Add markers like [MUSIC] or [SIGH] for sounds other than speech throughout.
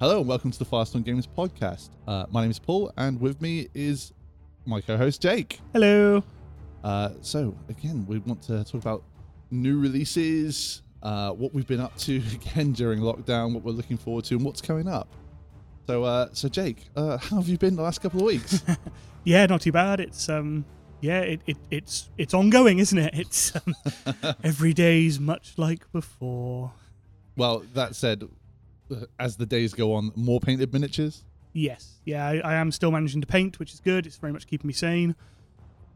Hello and welcome to the Fast on Games podcast. Uh, my name is Paul, and with me is my co-host Jake. Hello. Uh, so again, we want to talk about new releases, uh, what we've been up to [LAUGHS] again during lockdown, what we're looking forward to, and what's coming up. So, uh, so Jake, uh, how have you been the last couple of weeks? [LAUGHS] Yeah, not too bad. It's um, yeah, it, it it's it's ongoing, isn't it? It's um, [LAUGHS] every day's much like before. well, that said, as the days go on, more painted miniatures. Yes, yeah, I, I am still managing to paint, which is good. It's very much keeping me sane.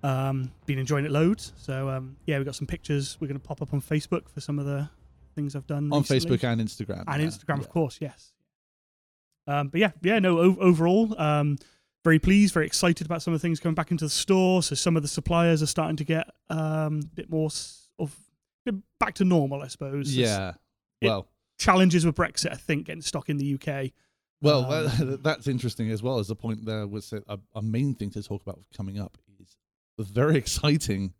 Um, been enjoying it loads. So um, yeah, we got some pictures. We're going to pop up on Facebook for some of the things I've done on recently. Facebook and Instagram. and yeah. Instagram, Yeah. of course. Yes. Um, but yeah, yeah, no. O- overall, um, very pleased, very excited about some of the things coming back into the store. So some of the suppliers are starting to get um, a bit more s- of back to normal, I suppose. Yeah. it- Well, challenges with Brexit, I think, getting stock in the UK. Well, Um, that, [LAUGHS] that's interesting as well. As a point there was a, a main thing to talk about coming up is the very exciting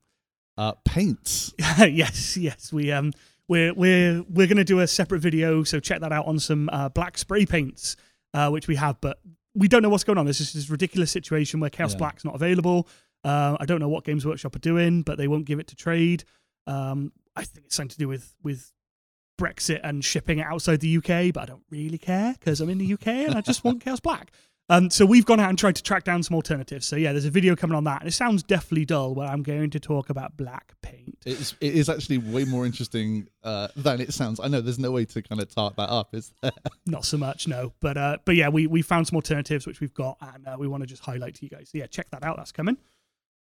uh, paints. [LAUGHS] yes, yes, we um, we're we're we're going to do a separate video, so check that out on some uh, black spray paints, uh, which we have, but we don't know what's going on. This is this ridiculous situation where Chaos Yeah. Black's not available. Uh, I don't know what Games Workshop are doing, but they won't give it to trade. Um, I think it's something to do with with Brexit and shipping it outside the UK, but I don't really care because I'm in the UK and I just want Chaos Black. Um, so we've gone out and tried to track down some alternatives. So yeah, there's a video coming on that, and it sounds deathly dull. Where I'm going to talk about black paint. It's, it is actually way more interesting uh, than it sounds. I know there's no way to kind of tart that up, is there? [LAUGHS] Not so much, no. But uh, but yeah, we we found some alternatives which we've got, and uh, we want to just highlight to you guys. So yeah, check that out. That's coming.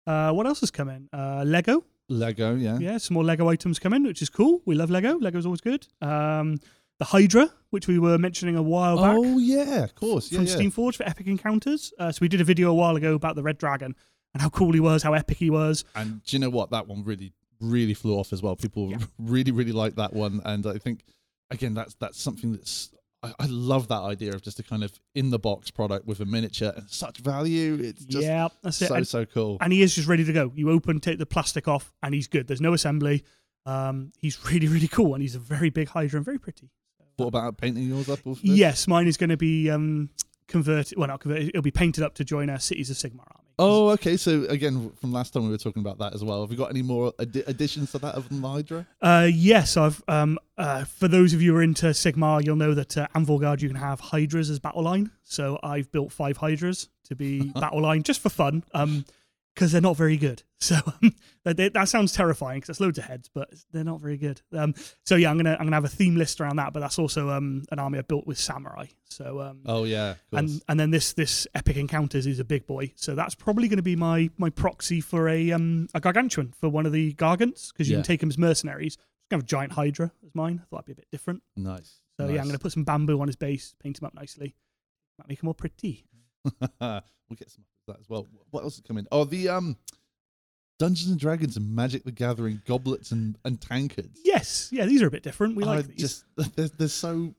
Uh, what else is coming? Uh, Lego. Lego, yeah. Yeah, some more Lego items coming, which is cool. We love Lego. Lego's always good. Um, the Hydra, which we were mentioning a while back Oh yeah, of course. Yeah, from yeah. Steamforge for Epic Encounters. Uh, so we did a video a while ago about the Red Dragon and how cool he was, how epic he was. And do you know what? That one really, really flew off as well. People Yeah. [LAUGHS] really, really like that one, and I think again that's that's something that's. I, I love that idea of just a kind of in the box product with a miniature and such value. It's just yeah, that's it. so And- so cool. and he is just ready to go. You open, take the plastic off, and he's good. There's no assembly. Um, he's [LAUGHS] really, really cool, and he's a very big Hydra and very pretty. What about painting yours up? Yes, mine is going to be um, converted. Well, not converted. It'll be painted up to join our Cities of Sigmar army. Oh, okay. So again, from last time we were talking about that as well. Have you got any more addi- additions to that of the Hydra? Uh, yes, I've. Um, uh, for those of you who are into Sigmar, you'll know that uh, Anvilgard you can have Hydras as battle line. So I've built five Hydras to be [LAUGHS] battle line just for fun. Um, because they're not very good. [LAUGHS] So um, that, that- sounds terrifying because it's loads of heads, but they're not very good. Um, so yeah, I'm gonna I'm gonna have a theme list around that, but that's also um an army I built with samurai. So um, Oh yeah, and and then this this epic encounters is a big boy so that's probably going to be my my proxy for a um a gargantuan for one of the gargants because you Yeah. can take them as mercenaries gonna have a giant hydra as mine i thought that'd be a bit different nice. so yeah i'm going to put some bamboo on his base paint him up nicely might make him more pretty [LAUGHS] we'll get some that as well. What else is coming? Oh, the um, Dungeons and Dragons and Magic the Gathering goblets and and tankards. yes yeah these are a bit different we I like these just [LAUGHS] they're, they're so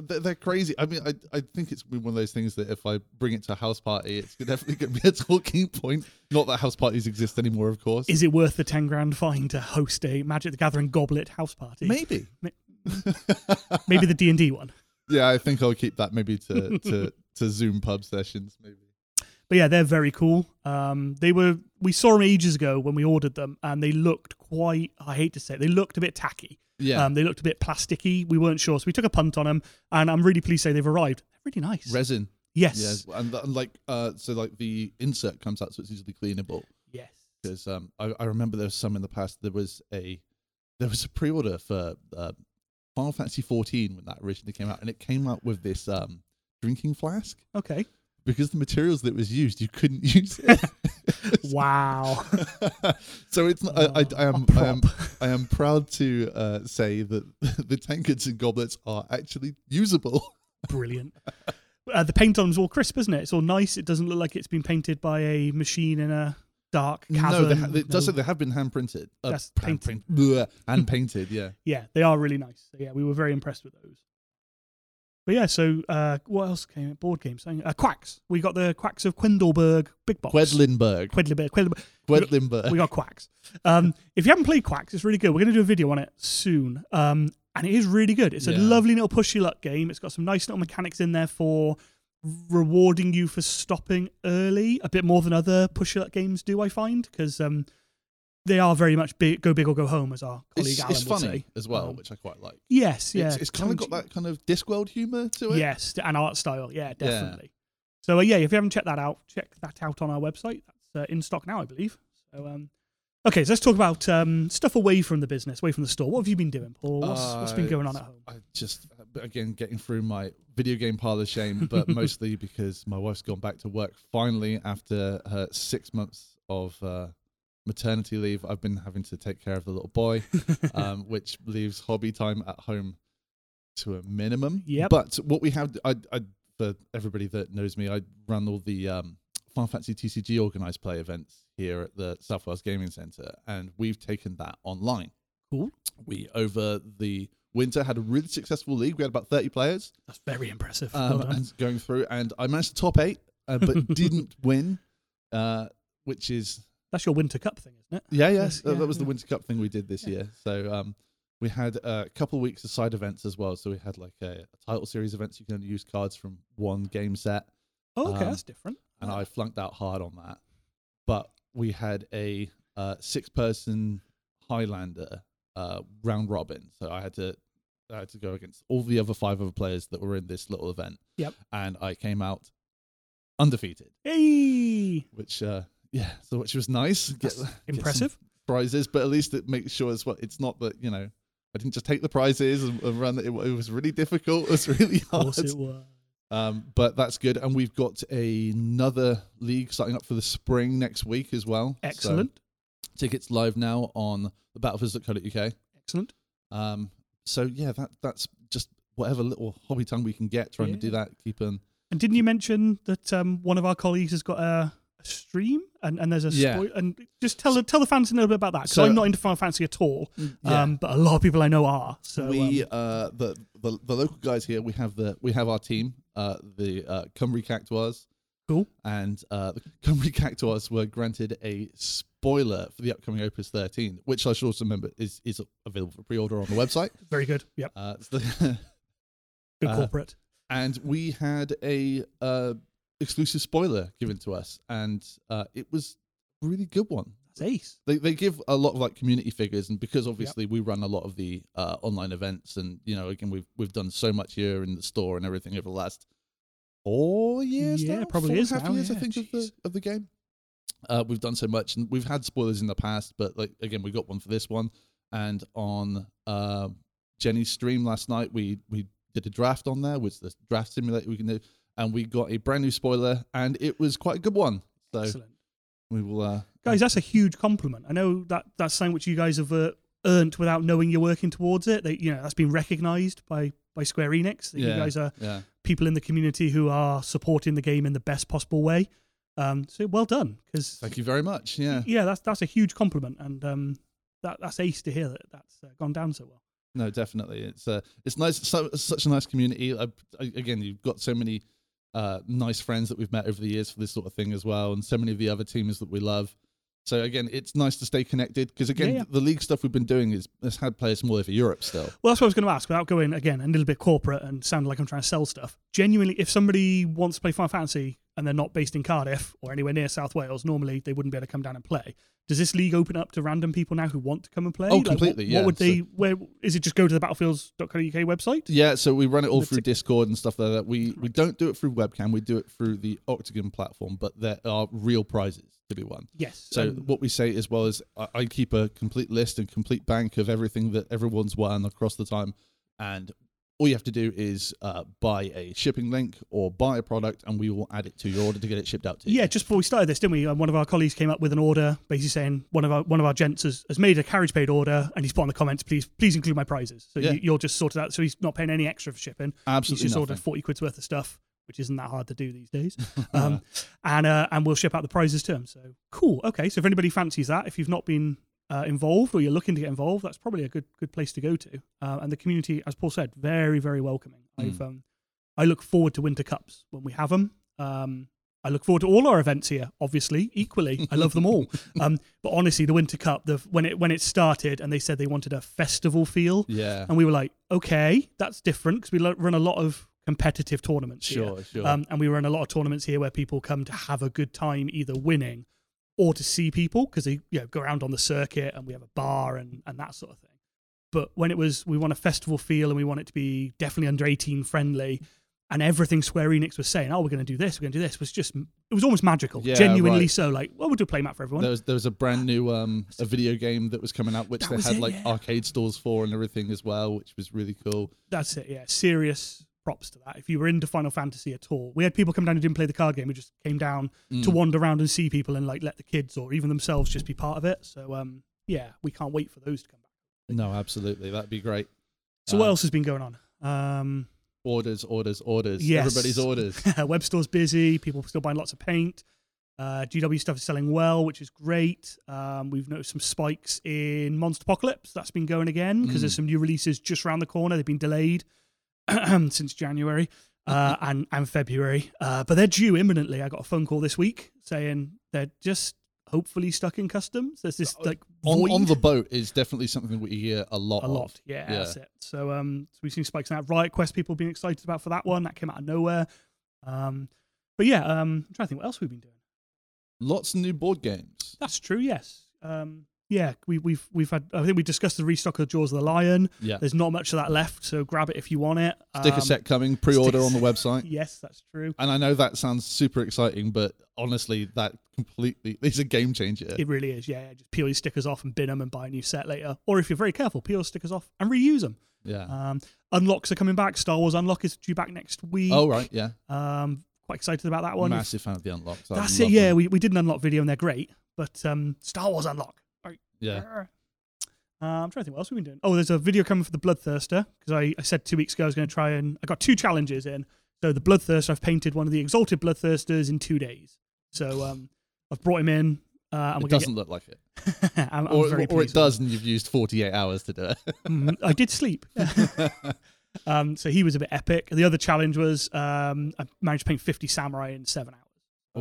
they're, they're crazy. I mean, I I think it's one of those things that if I bring it to a house party, it's [LAUGHS] definitely going to be a talking point. Not that house parties exist anymore, of course. is it worth the 10 grand fine to host a magic the gathering goblet house party Maybe. [LAUGHS] maybe the d&d one yeah, I think I'll keep that maybe to to to Zoom pub sessions. Maybe. But yeah, they're very cool. Um, they were we saw them ages ago when we ordered them, and they looked quite. I hate to say, it, they looked a bit tacky. Yeah. Um, they looked a bit plasticky. We weren't sure, so we took a punt on them, and I'm really pleased to say they've arrived. They're really nice. Resin. yes. Yeah, and, and like uh, so like the insert comes out, so it's easily cleanable. Yes. Because um, I, I remember there was some in the past. There was a there was a pre-order for uh, Final Fantasy 14 when that originally came out, and it came out with this um, drinking flask. Okay. Because the materials that was used, you couldn't [LAUGHS] use it. [LAUGHS] Wow. [LAUGHS] so it's not, I, I, I am I am. I am proud to uh, say that the tankards and goblets are actually usable. Brilliant. Uh, the paint on them's all crisp, isn't it? It's all nice. It doesn't look like it's been painted by a machine in a dark no, cavern. they, ha- it does No. say they have been hand printed. Uh, That's hand painted. print- bleh, hand painted. Yeah. yeah, they are really nice. So, yeah, we were very impressed with those. But yeah, so uh, what else came? Board games. Uh, Quacks. We got the Quacks of Quendleberg big box. Quedlinburg. Quedlinburg. Quedlinburg. Quedlinburg. We got Quacks. Um, if you haven't played Quacks, it's really good. We're going to do a video on it soon. Um, and it is really good. It's a Yeah. lovely little pushy luck game. It's got some nice little mechanics in there for rewarding you for stopping early, a bit more than other pushy luck games do. I find because um, they are very much big, go big or go home, as our colleague It's, Alan it's would funny say. as well, Um, which I quite like. yes, yeah, It's, it's kind of got that kind of Discworld humor to it. Yes, and art style. Yeah, definitely. So uh, yeah, if you haven't checked that out, check that out on our website. That's uh, in stock now, I believe. So um, okay, so let's talk about um, stuff away from the business, away from the store. What have you been doing, Paul? What's, what's been Uh, going on at home? I just uh, again getting through my video game pile of shame, but [LAUGHS] mostly because my wife's gone back to work finally after her six months of uh, maternity leave. I've been having to take care of the little boy, [LAUGHS] um, which leaves hobby time at home to a minimum. Yep. But what we have, I, I for everybody that knows me, I run all the um, Final Fantasy TCG organized play events here at the South Wales Gaming Centre, and we've taken that online. Cool. We over the winter had a really successful league. We had about thirty players That's very impressive. um, Well and going through, and I managed to top eight, uh, but [LAUGHS] didn't win, uh, which is That's your Winter Cup thing, isn't it? yeah, yeah. Yes, that, yeah, that was the. Winter Cup thing we did this Yeah. year. So um, we had a couple of weeks of side events as well. So we had like a, a title series events. You can only use cards from one game set, Oh, okay, Um, that's different. and I flunked out hard on that. But we had a uh, six-person Highlander uh, round robin, so I had to I had to go against all the other five other players that were in this little event. Yep. and I came out undefeated, Hey, which uh, yeah, so which was nice. Get- That's get impressive. prizes, but at least it makes sure as well. It's not that you know. I didn't just take the prizes and, and run. It, it was really difficult. [LAUGHS] It was really Of hard. course it was. Um, but that's good, and we've got another league starting up for the spring next week as well. So Excellent. tickets live now on the battlefields.co.uk. Excellent. Um, so yeah, that that's just whatever little hobby time we can get, trying to do Yeah. that, keeping And didn't you mention that um, one of our colleagues has got a, a stream and, and there's a Yeah. spoil- and just tell the tell the fans a little bit about that because So- I'm not into Final Fantasy at all, Yeah. um, but a lot of people I know are. So we um, uh the, the the local guys here we have the we have our team uh the uh Cymru Cactuars Cool. and uh the [LAUGHS] Cymru Cactuars were granted a spoiler for the upcoming Opus 13 which I should also remember is is available for pre-order on the website [LAUGHS] very good. Yep, uh [LAUGHS] it's the- good Uh, corporate. and we had a uh exclusive spoiler given to us and uh it was a really good one. That's ace. they they give a lot of like community figures and because obviously we run a lot of the uh, online events and you know again we've we've done so much here in the store and everything over the last four years Yeah, now? probably Four is half now, years I yeah, think of the of the game? Uh, we've done so much and we've had spoilers in the past but like again we got one for this one and on uh, Jenny's stream last night we we did a draft on there which the draft simulator we can do and we got a brand new spoiler and it was quite a good one so Excellent, we will uh guys. That's a huge compliment. I know that that's something which you guys have uh, earned without knowing you're working towards it. That you know that's been recognised by by Square Enix. That you guys are yeah people in the community who are supporting the game in the best possible way. Um, so well done, because thank you very much yeah yeah, that's that's a huge compliment, and um, that that's ace to hear that that's uh, gone down so well. No, definitely. It's uh, it's nice. So, such a nice community. I, I, again, you've got so many uh, nice friends that we've met over the years for this sort of thing as well, and so many of the other teams that we love. So again, it's nice to stay connected because again, Yeah, yeah. the league stuff we've been doing is has had players from all over Europe still. Well, that's what I was going to ask. Without going again a little bit corporate and sounding like I'm trying to sell stuff. Genuinely, if somebody wants to play Final Fantasy and they're not based in Cardiff or anywhere near South Wales, normally they wouldn't be able to come down and play. Does this league open up to random people now who want to come and play? Oh, Like, what- completely, What, yeah. would they? Where is it? Just go to the battlefields.co.uk website. Yeah, so we run it all through it. Discord and stuff like that. We we don't do it through webcam. We do it through the Octagon platform, but there are real prizes to be won. Yes. So um, what we say as well is I, I keep a complete list and complete bank of everything that everyone's won across the time, and all you have to do is uh, buy a shipping link or buy a product, and we will add it to your order to get it shipped out to you. Yeah, just before we started this, didn't we? Um, one of our colleagues came up with an order, basically saying one of our one of our gents has, has made a carriage paid order, and he's put on the comments, please please include my prizes. So Yeah. you, you'll just sort it out. So he's not paying any extra for shipping. He's absolutely just nothing. ordered forty quid's worth of stuff, which isn't that hard to do these days. [LAUGHS] Um, and uh, and we'll ship out the prizes to him. So cool. Okay, so if anybody fancies that, if you've not been uh, involved or you're looking to get involved, that's probably a good good place to go to. Uh, and the community, as Paul said, very very welcoming. Mm. I've um, I look forward to Winter Cups when we have them. Um, I look forward to all our events here. Obviously, equally, I love them all. [LAUGHS] Um, but honestly, the Winter Cup, the when it when it started, and they said they wanted a festival feel, Yeah. and we were like, okay, that's different because we lo- run a lot of competitive tournaments here. Sure, sure. Um, and we run a lot of tournaments here where people come to have a good time, either winning or to see people because they you know go around on the circuit and we have a bar and and that sort of thing. But when it was, we want a festival feel and we want it to be definitely under eighteen friendly, and everything Square Enix was saying, oh, we're going to do this, we're going to do this, was just it was almost magical, Yeah, genuinely right. so. Like, well, we'll do a playmat for everyone. There was there was a brand new um a video game that was coming out which That they had it, like yeah. arcade stores for and everything as well, which was really cool. That's it, yeah. Serious props to that. If you were into Final Fantasy at all, we had people come down who didn't play the card game, who just came down Mm. to wander around and see people and like let the kids or even themselves just be part of it. So um, yeah, we can't wait for those to come back. No, absolutely, that'd be great. So Um, what else has been going on? Um, Orders, orders, orders. Yes. Everybody's orders. [LAUGHS] web store's busy. People still buying lots of paint. Uh, GW stuff is selling well, which is great. Um, we've noticed some spikes in Monsterpocalypse. That's been going again because Mm. there's some new releases just around the corner. They've been delayed [CLEARS THROAT] since January uh, and and February, uh, but they're due imminently. I got a phone call this week saying they're just hopefully stuck in customs. There's this like on, on the boat is definitely something we hear a lot. a of. lot. Yeah, Yeah. that's it. So um, so we've seen spikes in that. Riot Quest people being excited about for that one. That came out of nowhere. Um, but yeah, um, I'm trying to think what else we've been doing. Lots of new board games. That's true. Yes. Um, yeah, we, we've we've had. I think we discussed the restock of Jaws of the Lion. Yeah. There's not much of that left, so grab it if you want it. Sticker Um, set coming, pre-order on the website. [LAUGHS] Yes, that's true. And I know that sounds super exciting, but honestly, that completely [LAUGHS] is a game changer. It really is. Yeah, yeah, just peel your stickers off and bin them and buy a new set later. Or if you're very careful, peel stickers off and reuse them. yeah. Um, unlocks are coming back. Star Wars Unlock is due back next week. oh right, yeah. Um, quite excited about that one. Massive fan of the unlocks. That's it. Yeah, them. we, we did an unlock video and they're great. But um, Star Wars Unlock. Yeah. Uh, I'm trying to think what else we've been doing. Oh, there's a video coming for the Bloodthirster because I, I said two weeks ago I was going to try and I got two challenges in. So the Bloodthirster, I've painted one of the Exalted Bloodthirsters in two days. So um, I've brought him in. Uh, and It doesn't look like it, [LAUGHS] I'm, I'm or, or it does, and you've used forty-eight hours to do it. [LAUGHS] Mm, I did sleep. [LAUGHS] um, so he was a bit epic. The other challenge was um, I managed to paint 50 samurai in seven hours.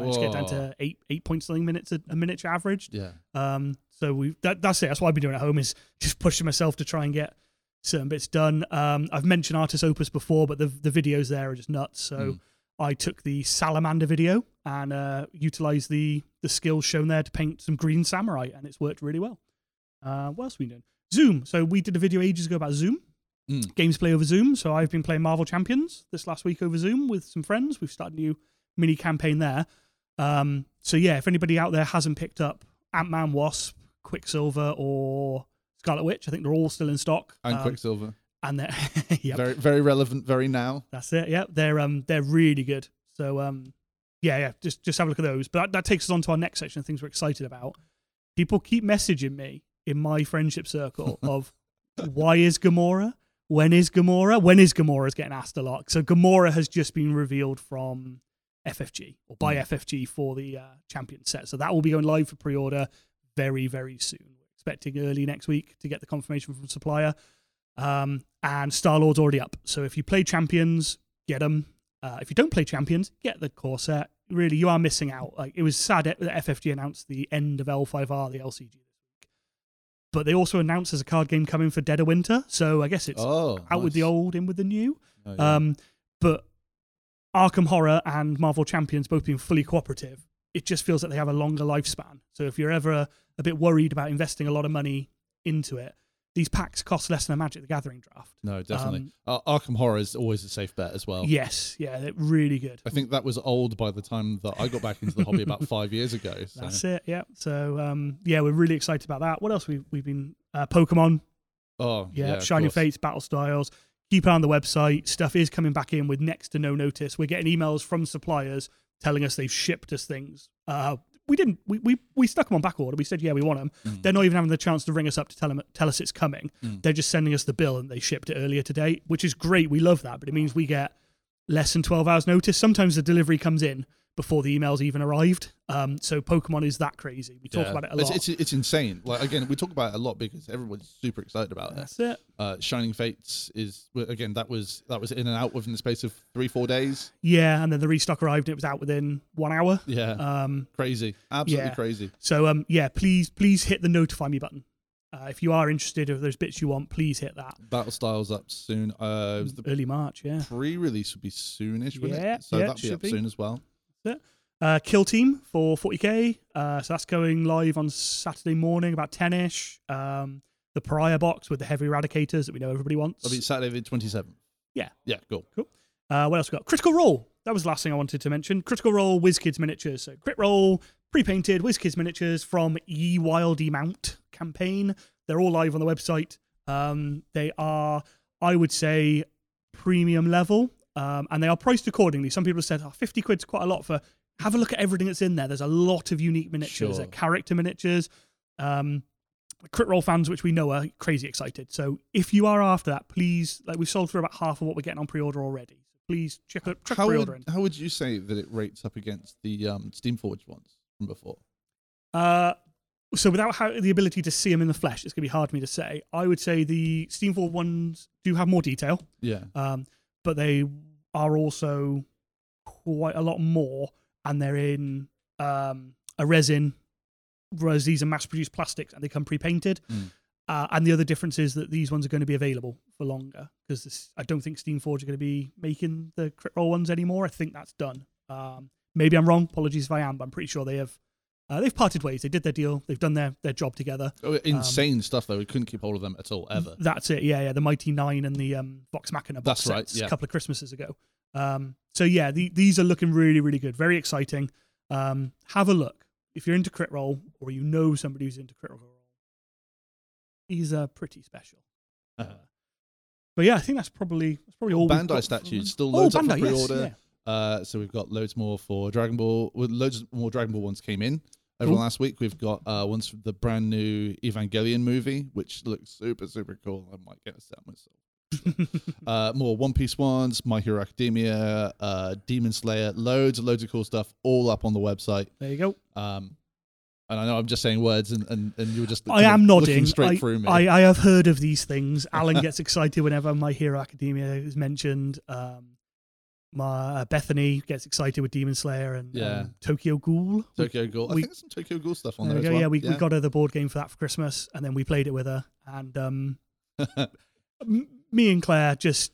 I to get down to eight eight point something minutes a, a miniature average. yeah. Um, so we that, that's it. That's what I've been doing at home is just pushing myself to try and get certain bits done. Um, I've mentioned Artis Opus before, but the the videos there are just nuts. So Mm. I took the salamander video and uh, utilized the the skills shown there to paint some green samurai, and it's worked really well. Uh, what else have we done? Zoom. So we did a video ages ago about Zoom. Mm. Games play over Zoom. So I've been playing Marvel Champions this last week over Zoom with some friends. We've started a new mini campaign there. Um, so yeah, if anybody out there hasn't picked up Ant Man, Wasp, Quicksilver, or Scarlet Witch, I think they're all still in stock. And Um, Quicksilver, and they're [LAUGHS] yep, very very relevant, very now. that's it. Yeah, they're um they're really good. So um yeah yeah just just have a look at those. But that, that takes us on to our next section of things we're excited about. People keep messaging me in my friendship circle [LAUGHS] of why is Gamora? When is Gamora? When is Gamora's getting asked a lot. So Gamora has just been revealed from FFG or buy Mm. FFG for the uh, champion set. So that will be going live for pre-order very very soon. We're expecting early next week to get the confirmation from supplier. Um, and Star Lord's already up. So if you play champions, get them. Uh, if you don't play champions, get the core set. Really, you are missing out. Like it was sad that FFG announced the end of L5R, the LCG this week, but they also announced there's a card game coming for Dead of Winter. So I guess it's oh, out with the old, in with the new. Oh, yeah. Um, but Arkham Horror and Marvel Champions both being fully cooperative, it just feels like they have a longer lifespan. So if you're ever a, a bit worried about investing a lot of money into it, these packs cost less than a Magic the Gathering draft. no, definitely. um, uh, Arkham Horror is always a safe bet as well. Yes, yeah, they're really good. I think that was old by the time that I got back into the hobby about [LAUGHS] five years ago. So. That's it. Yeah. So um, yeah, we're really excited about that. What else we we've been uh, Pokemon? Oh, Yeah, yeah, Shining. Fates, Battle Styles. Keep an eye on the website. Stuff is coming back in with next to no notice. We're getting emails from suppliers telling us they've shipped us things. Uh, we didn't. We, we we stuck them on back order. We said yeah, we want them. Mm. They're not even having the chance to ring us up to tell them tell us it's coming. Mm. They're just sending us the bill and they shipped it earlier today, which is great. We love that, but it means we get less than twelve hours notice. Sometimes the delivery comes in before the emails even arrived. Um, so Pokemon is that crazy. We talk Yeah. about it a lot. it's, it's insane. Like again, we talk about it a lot because everyone's super excited about it. That's it. Uh, Shining Fates is again that was that was in and out within the space of three four days. Yeah, and then the restock arrived and it was out within one hour. Yeah, Um, crazy, absolutely yeah. crazy. so um, yeah, please please hit the notify me button. Uh, if you are interested, if there's bits you want, please hit that. Battle Styles up soon. Uh, it was the Early March, yeah. pre-release would be soonish, wouldn't Yeah, it? So yeah, that'll be should up be. soon as well. Uh, Kill Team for 40k. Uh, so that's going live on Saturday morning about 10ish. Um, the Pariah box with the heavy eradicators that we know everybody wants. That'll be Saturday the twenty seventh. Yeah. yeah, cool. cool. Uh, what else we got? Critical Role. That was the last thing I wanted to mention. Critical Role WizKids miniatures. So Crit Role, pre-painted WizKids miniatures from Ye Wildemount campaign. They're all live on the website. Um, they are, I would say, premium level, um, and they are priced accordingly. Some people have said, oh, 50 quid's quite a lot for. Have a look at everything that's in there. There's a lot of unique miniatures, Sure. Character miniatures. Um, Crit Role fans, which we know are crazy excited. So if you are after that, please, like we've sold through about half of what we're getting on pre-order already. So please check out check How pre-order would, in. how would you say that it rates up against the um, Steamforged ones from before? Uh, so without how, the ability to see them in the flesh, it's going to be hard for me to say. I would say the Steamforged ones do have more detail, Yeah, um, but they are also quite a lot more, and they're in um, a resin, whereas these are mass-produced plastics and they come pre-painted. Mm. Uh, and the other difference is that these ones are going to be available for longer because I don't think Steamforge are going to be making the crit role ones anymore. I think that's done. Um, maybe I'm wrong. Apologies if I am, but I'm pretty sure they have. Uh, they've parted ways. They did their deal. They've done their, their job together. oh, insane stuff though. We couldn't keep hold of them at all ever. That's it. Yeah, yeah. The Mighty Nine and the um, Vox Machina box That's right, sets yeah. a couple of Christmases ago. Um, so yeah, the, these are looking really, really good. Very exciting. Um, have a look if you're into crit role or you know somebody who's into crit role. These are pretty special. [LAUGHS] Uh, but yeah, I think that's probably that's probably all. Bandai statues still Oh, loads up for pre-order. yeah. Uh, so we've got loads more for Dragon Ball. Loads more Dragon Ball ones came in over the last week. We've got uh, ones from the brand new Evangelion movie, which looks super super cool. I might get a set myself. [LAUGHS] uh, more One Piece ones, My Hero Academia, uh, Demon Slayer, loads and loads of cool stuff, all up on the website. There you go. Um, and I know I'm just saying words, and, and, and you were just I am nodding. straight I, through me. I, I have heard of these things. [LAUGHS] Alan gets excited whenever My Hero Academia is mentioned. Um, my uh, Bethany gets excited with Demon Slayer and Yeah. um, Tokyo Ghoul. Tokyo Ghoul. I we- think there's some Tokyo Ghoul stuff on There there, we go. well. Yeah, we, we got her the board game for that for Christmas, and then we played it with her. And um, [LAUGHS] m- me and Claire just,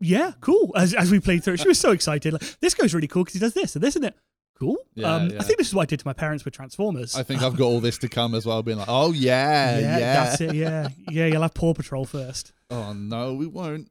yeah, cool. As, as we played through, it, she was so excited. Like, this goes really cool because he does this and this, isn't it? Cool. Yeah, um, yeah. I think this is what I did to my parents with Transformers. I think I've got all this to come as well, being like, oh yeah, [LAUGHS] yeah. that's it. Yeah, yeah. You'll have Paw Patrol first. Oh no, we won't.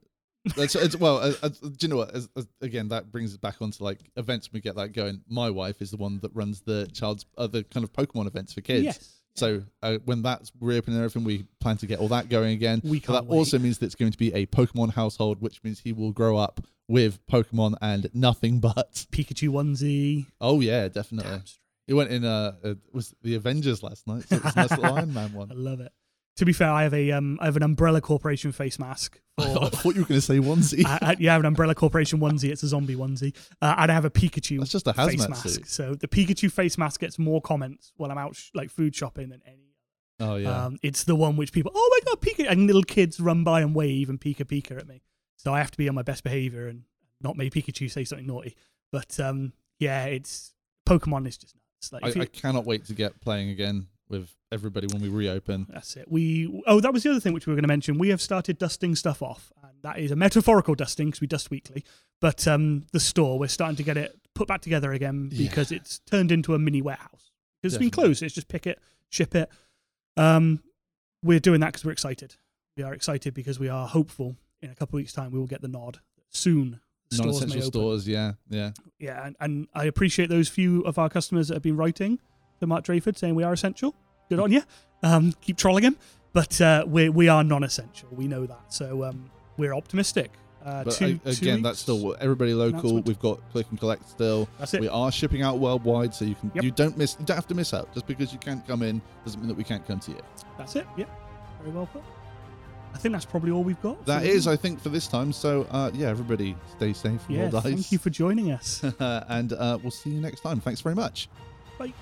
It's, well. Uh, uh, do you know what? As, as, again, that brings it back onto like events. We get that going. My wife is the one that runs the child's other kind of Pokemon events for kids. Yes. So uh, when that's reopening and everything, we plan to get all that going again. We can't that also means that it's going to be a Pokemon household, which means he will grow up with Pokemon and nothing but. [LAUGHS] Pikachu onesie. Oh yeah, definitely. Damn. He went in uh, uh was the Avengers last night. So it was a nice [LAUGHS] little Iron Man one. I love it. To be fair, I have a um, I have an Umbrella Corporation face mask. [LAUGHS] I thought you were going to say onesie. I, I, yeah, I have an Umbrella Corporation onesie. It's a zombie onesie, uh, and I have a Pikachu That's just a face mask. suit. So the Pikachu face mask gets more comments while I'm out sh- like food shopping than any. Oh yeah. Um, it's the one which people, oh my god, Pikachu, and little kids run by and wave and Pika Pika at me. So I have to be on my best behavior and not make Pikachu say something naughty. But um, yeah, it's Pokemon is just nuts. Like, I, you- I cannot wait to get playing again with everybody when we reopen. That's it. We oh, that was the other thing which we were going to mention. We have started dusting stuff off, and that is a metaphorical dusting because we dust weekly. But um, the store, we're starting to get it put back together again Yeah. because it's turned into a mini warehouse. Because it's been closed. It's just pick it, ship it. Um, we're doing that because we're excited. We are excited because we are hopeful in a couple of weeks' time we will get the nod soon. Stores Non-essential open. stores, yeah, yeah. Yeah, and, and I appreciate those few of our customers that have been writing to Mark Drakeford saying we are essential. Good on you. Um, keep trolling him. But uh, we, we are non essential. We know that. So um, we're optimistic. Uh, But two, I, two again, that's still everybody local. We've got click and collect still. That's it. We are shipping out worldwide, so you can Yep. you don't miss you don't have to miss out. Just because you can't come in doesn't mean that we can't come to you. That's it. Yep. Very well put. I think that's probably all we've got. That is. I think, for this time. So, uh, yeah, everybody stay safe. yeah. Thank you for joining us. [LAUGHS] and uh, we'll see you next time. Thanks very much. Bye.